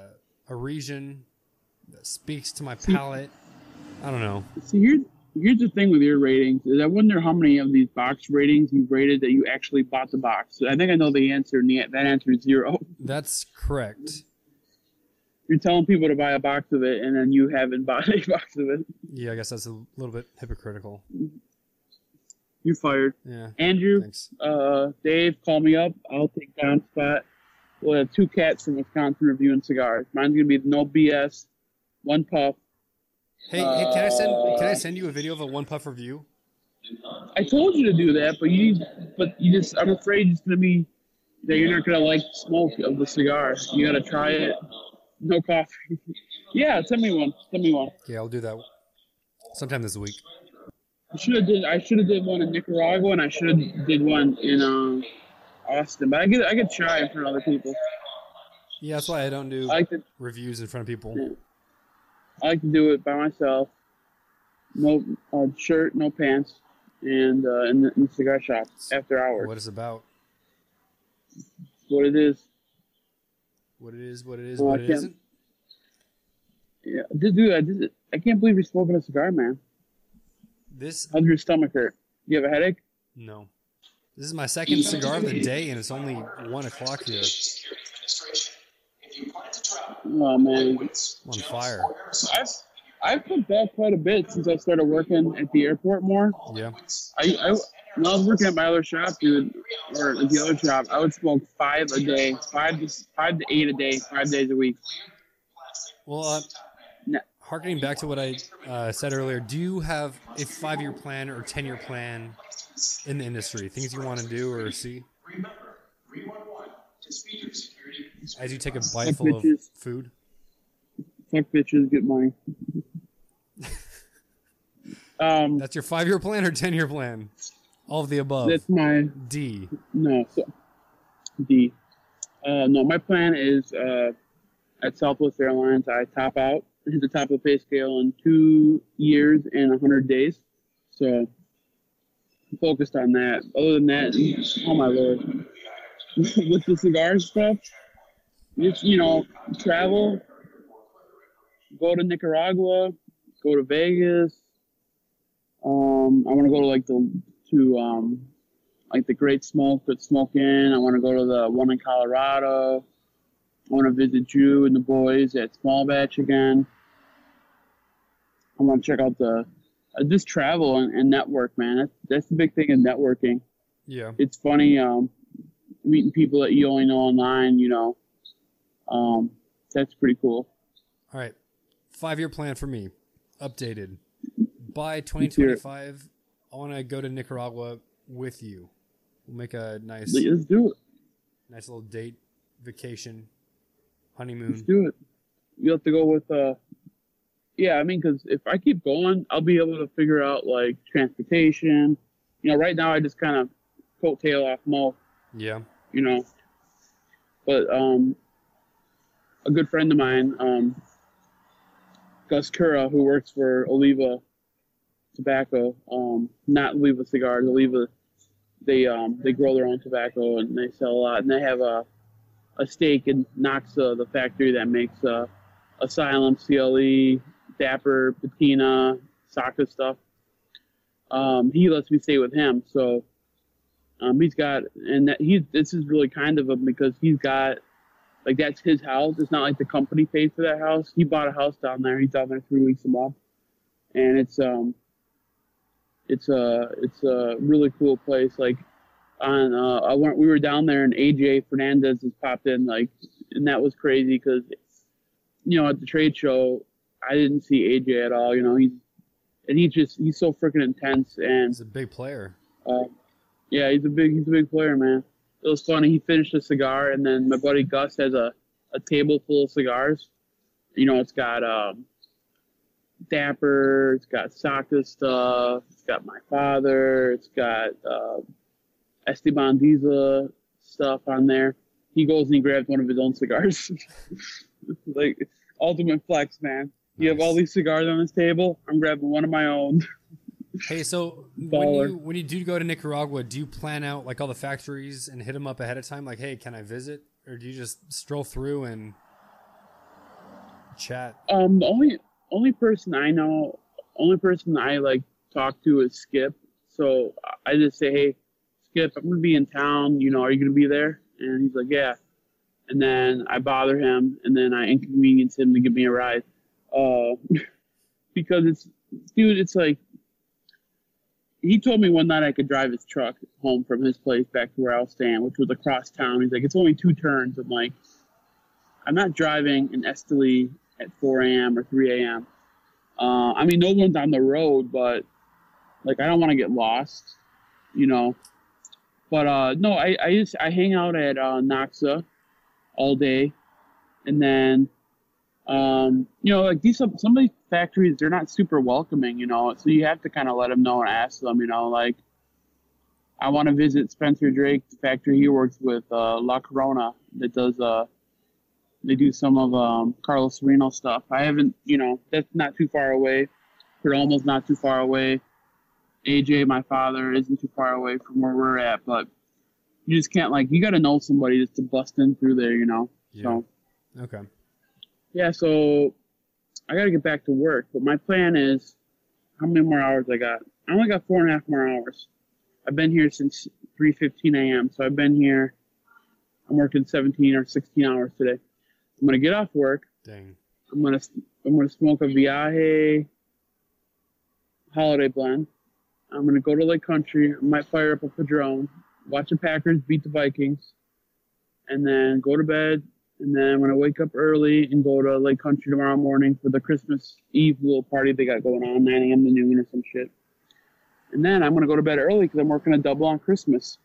a region that speaks to my palate. I don't know. See, here's here's the thing with your ratings is I wonder how many of these box ratings you rated that you actually bought the box. I think I know the answer, and that answer is zero. That's correct. You're telling people to buy a box of it, and then you haven't bought a box of it. Yeah, I guess that's a little bit hypocritical. You're fired. Yeah, Andrew, thanks. uh, Dave, call me up. I'll take Don's spot. We'll have two cats from Wisconsin reviewing cigars. Mine's gonna be no BS, one puff. Hey, hey, can I send can I send you a video of a one puff review? I told you to do that, but you but you just I'm afraid it's gonna be that you're not gonna like smoke of the cigar. You gotta try it. No coffee. yeah, send me one. Send me one. Yeah, I'll do that sometime this week. I should have did I should have did one in Nicaragua and I should have did one in um, Austin. But I get I could try in front of other people. Yeah, that's why I don't do I like to reviews in front of people. I like to do it by myself. No uh, shirt, no pants, and uh, in, the, in the cigar shop after hours. What it's about, what it is. what it is, what it is, I what it can't- Yeah, dude, dude, I, just, I can't believe you're smoking a cigar, man. This How's your stomach hurt? You have a headache? no, this is my second cigar of the day, and it's only one o'clock here. Oh man, I'm on fire. I've I've cut back quite a bit since I started working at the airport more. Yeah, I, I when I was working at my other shop, dude, or at the other shop, I would smoke five a day, five to five to eight a day, five days a week. well, uh, No. harkening back to what I uh, said earlier, do you have a five-year plan or ten-year plan in the industry? Things you want to do or see as you take a bite full of food? Fuck bitches, get money. um, That's your five-year plan or ten-year plan? All of the above. that's my D. no. So, D. Uh, no, my plan is uh, at Southwest Airlines. I top out, hit the top of the pay scale in two years and hundred days. So, I'm focused on that. Other than that, oh my lord, with the cigar stuff, just you know, travel. go to Nicaragua, go to Vegas. Um, I want to go to like the to um, like the Great Smoke at Smoke Inn. I want to go to the one in Colorado. I want to visit you and the boys at Small Batch again. I want to check out the just travel and, and network, man. That's that's the big thing in networking. Yeah. It's funny um, meeting people that you only know online. You know, um, that's pretty cool. All right. Five year plan for me. Updated. By 2025, I want to go to Nicaragua with you. We'll make a nice, Let's do it. nice little date, vacation, honeymoon. Let's do it. You have to go with uh, yeah. I mean, because if I keep going, I'll be able to figure out like transportation. You know, right now I just kind of coattail off Mo. Yeah. you know. But um, a good friend of mine, um, Gus Cura, who works for Oliva Tobacco, um, not Oliva Cigars, Oliva, they um, they grow their own tobacco and they sell a lot, and they have a a stake in Noxa, the factory that makes uh, Asylum, CLE, Dapper, Patina, soccer stuff. Um, he lets me stay with him, so um, he's got, and that he this is really kind of him because he's got, like that's his house. It's not like the company paid for that house. He bought a house down there. He's down there three weeks a month, and it's um, it's a it's a really cool place. Like on uh, I went we were down there and AJ Fernandez has popped in like, and that was crazy because, you know, at the trade show, I didn't see AJ at all. You know, he's and he's just he's so freaking intense and He's a big player. uh, yeah, he's a big he's a big player, man. It was funny. He finished a cigar, and then my buddy Gus has a, a table full of cigars. You know, it's got um, Dapper, it's got Saka stuff, it's got my father, it's got uh, Esteban Diza stuff on there. He goes and he grabs one of his own cigars. like ultimate flex, man. You have all these cigars on this table. I'm grabbing one of my own. Hey, so when you when you do go to Nicaragua, do you plan out like all the factories and hit them up ahead of time? Like, hey, can I visit? Or do you just stroll through and chat? Um, the only only person I know, only person I like talk to is Skip. So I just say, hey, Skip, I'm gonna be in town. You know, are you gonna be there? And he's like, yeah. And then I bother him, and then I inconvenience him to give me a ride. Uh, because it's, dude, it's like. He told me one night I could drive his truck home from his place back to where I was staying, which was across town. He's like, it's only two turns. I'm like, I'm not driving in Esteli at 4 a.m. or 3 a.m. Uh, I mean, no one's on the road, but like I don't want to get lost, you know. But uh, no, I, I just I hang out at uh, Noxa all day, and then um, you know, like these some of these factories they're not super welcoming, you know. So you have to kind of let them know and ask them, you know, like I want to visit Spencer Drake, the factory he works with, uh, La Corona, that does uh they do some of um, Carlos Sereno stuff. I haven't, you know, that's not too far away. Perdomo's not too far away. AJ, my father, isn't too far away from where we're at, but you just can't like you got to know somebody just to bust in through there, you know. Yeah. So Okay. Yeah, so I got to get back to work, but my plan is how many more hours I got? I only got four and a half more hours. I've been here since 3:15 a.m. So I've been here. I'm working 17 or 16 hours today. I'm gonna get off work. Dang. I'm gonna I'm gonna smoke a Viaje holiday blend. I'm gonna go to Lake Country. I might fire up a Padron, watch the Packers beat the Vikings, and then go to bed. And then I'm gonna wake up early and go to Lake Country tomorrow morning for the Christmas Eve little party they got going on, 9 a.m. to noon or some shit. And then I'm gonna go to bed early because I'm working a double on Christmas.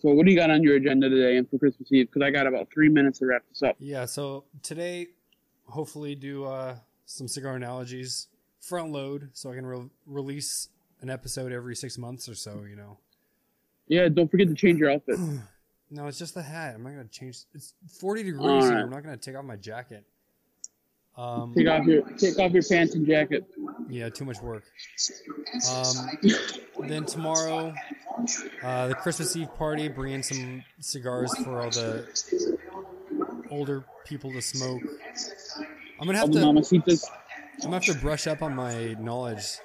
So what do you got on your agenda today and for Christmas Eve? Because I got about three minutes to wrap this up. Yeah. So today, hopefully, do uh, some cigar analogies. Front load, so I can re- release an episode every six months or so. You know. Yeah, don't forget to change your outfit. No, it's just the hat. I'm not gonna change. It's 40 degrees All here. right. I'm not gonna take off my jacket. Um, Take off your take off your pants and jacket. yeah, too much work. Um, then tomorrow, uh, the Christmas Eve party. Bring in some cigars for all the older people to smoke. I'm gonna have to. I'm gonna have to brush up on my knowledge,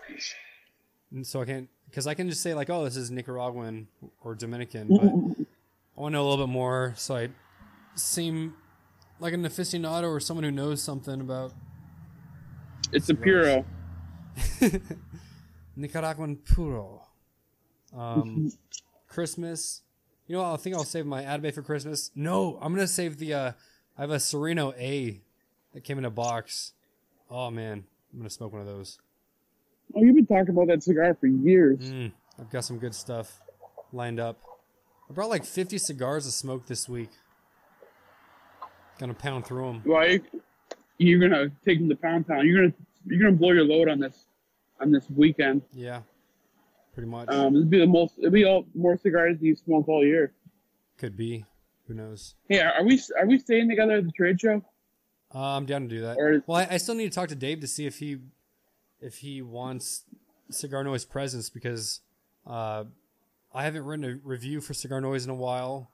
and so I can't because I can just say like, oh, this is Nicaraguan or Dominican, but I want to know a little bit more, so I seem like an aficionado or someone who knows something about It's a puro. Nicaraguan puro. Um, Christmas. You know what? I think I'll save my Atabey for Christmas. No, I'm gonna save the. Uh, I have a Sereno A that came in a box. Oh man, I'm gonna smoke one of those. Oh, you've been talking about that cigar for years. Mm, I've got some good stuff lined up. I brought like 50 cigars to smoke this week. Gonna pound through them. Why? You're gonna take them to Pound Town. You're gonna you're gonna blow your load on this on this weekend. Yeah, pretty much. Um, it'll be the most. It'll be all more cigars than you smoke all year. Could be. Who knows? Hey, are we are we staying together at the trade show? Uh, I'm down to do that. Or- well, I, I still need to talk to Dave to see if he if he wants Cigar Noise presence because uh, I haven't written a review for Cigar Noise in a while,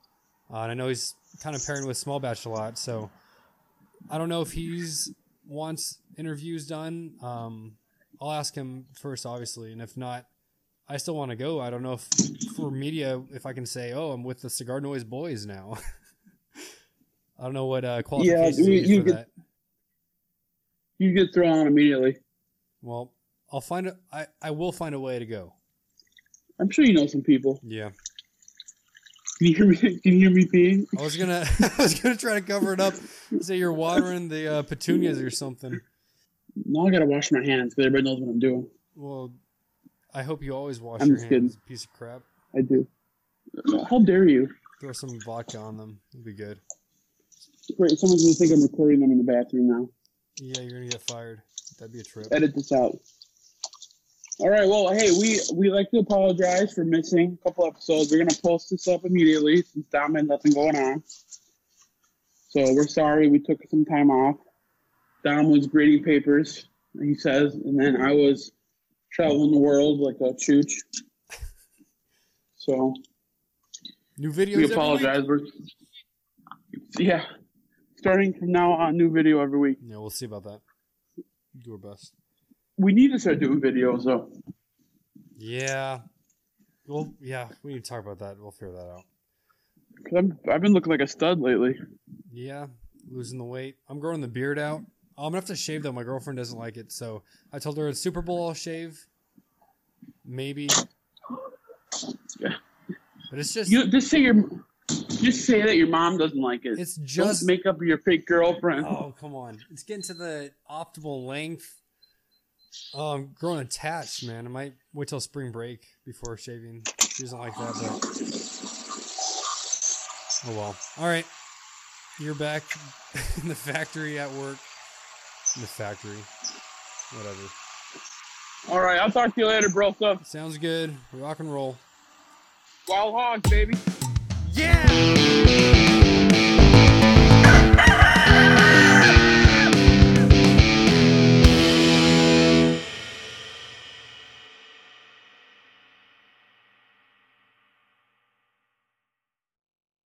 uh, and I know he's kind of pairing with Small Batch a lot. So I don't know if he's wants interviews done. Um, I'll ask him first, obviously, and if not, I still want to go. I don't know if for media if I can say, oh, I'm with the Cigar Noise boys now. I don't know what uh, qualifications you- you, you for get- that. You get thrown on immediately. Well, I'll find a, I, I will find a way to go. I'm sure you know some people. Yeah. Can you hear me? Can you hear me peeing? I was gonna I was gonna try to cover it up. Say you're watering the uh, petunias or something. No, I gotta wash my hands because everybody knows what I'm doing. Well, I hope you always wash I'm your just hands. kidding. Piece of crap. I do. How dare you? Throw some vodka on them. It'll be good. Great. Someone's gonna think I'm recording them in the bathroom now. Yeah, you're gonna get fired. That'd be a trip. Edit this out. All right. Well, hey, we we like to apologize for missing a couple episodes. We're gonna post this up immediately since Dom had nothing going on. So we're sorry we took some time off. Dom was grading papers, he says, and then I was traveling the world like a chooch. So New videos. we apologize. We're yeah, starting from now on, new video every week. Yeah, we'll see about that. Do our best. We need to start doing videos though. Yeah. Well, yeah, we need to talk about that. We'll figure that out. Cause I'm, I've been looking like a stud lately. Yeah, losing the weight. I'm growing the beard out. I'm gonna have to shave though. My girlfriend doesn't like it, so I told her at Super Bowl I'll shave. Maybe. Yeah. But it's just You just say your, just say that your mom doesn't like it. it's just Don't just make up your fake girlfriend. Oh, come on. It's getting to the optimal length. Oh, I'm growing attached, man. I might wait till spring break before shaving. She doesn't like that, but oh well. All right, you're back in the factory at work. In the factory, whatever. All right, I'll talk to you later, bro. So, Sounds good. Rock and roll. wild hogs, baby. Yeah.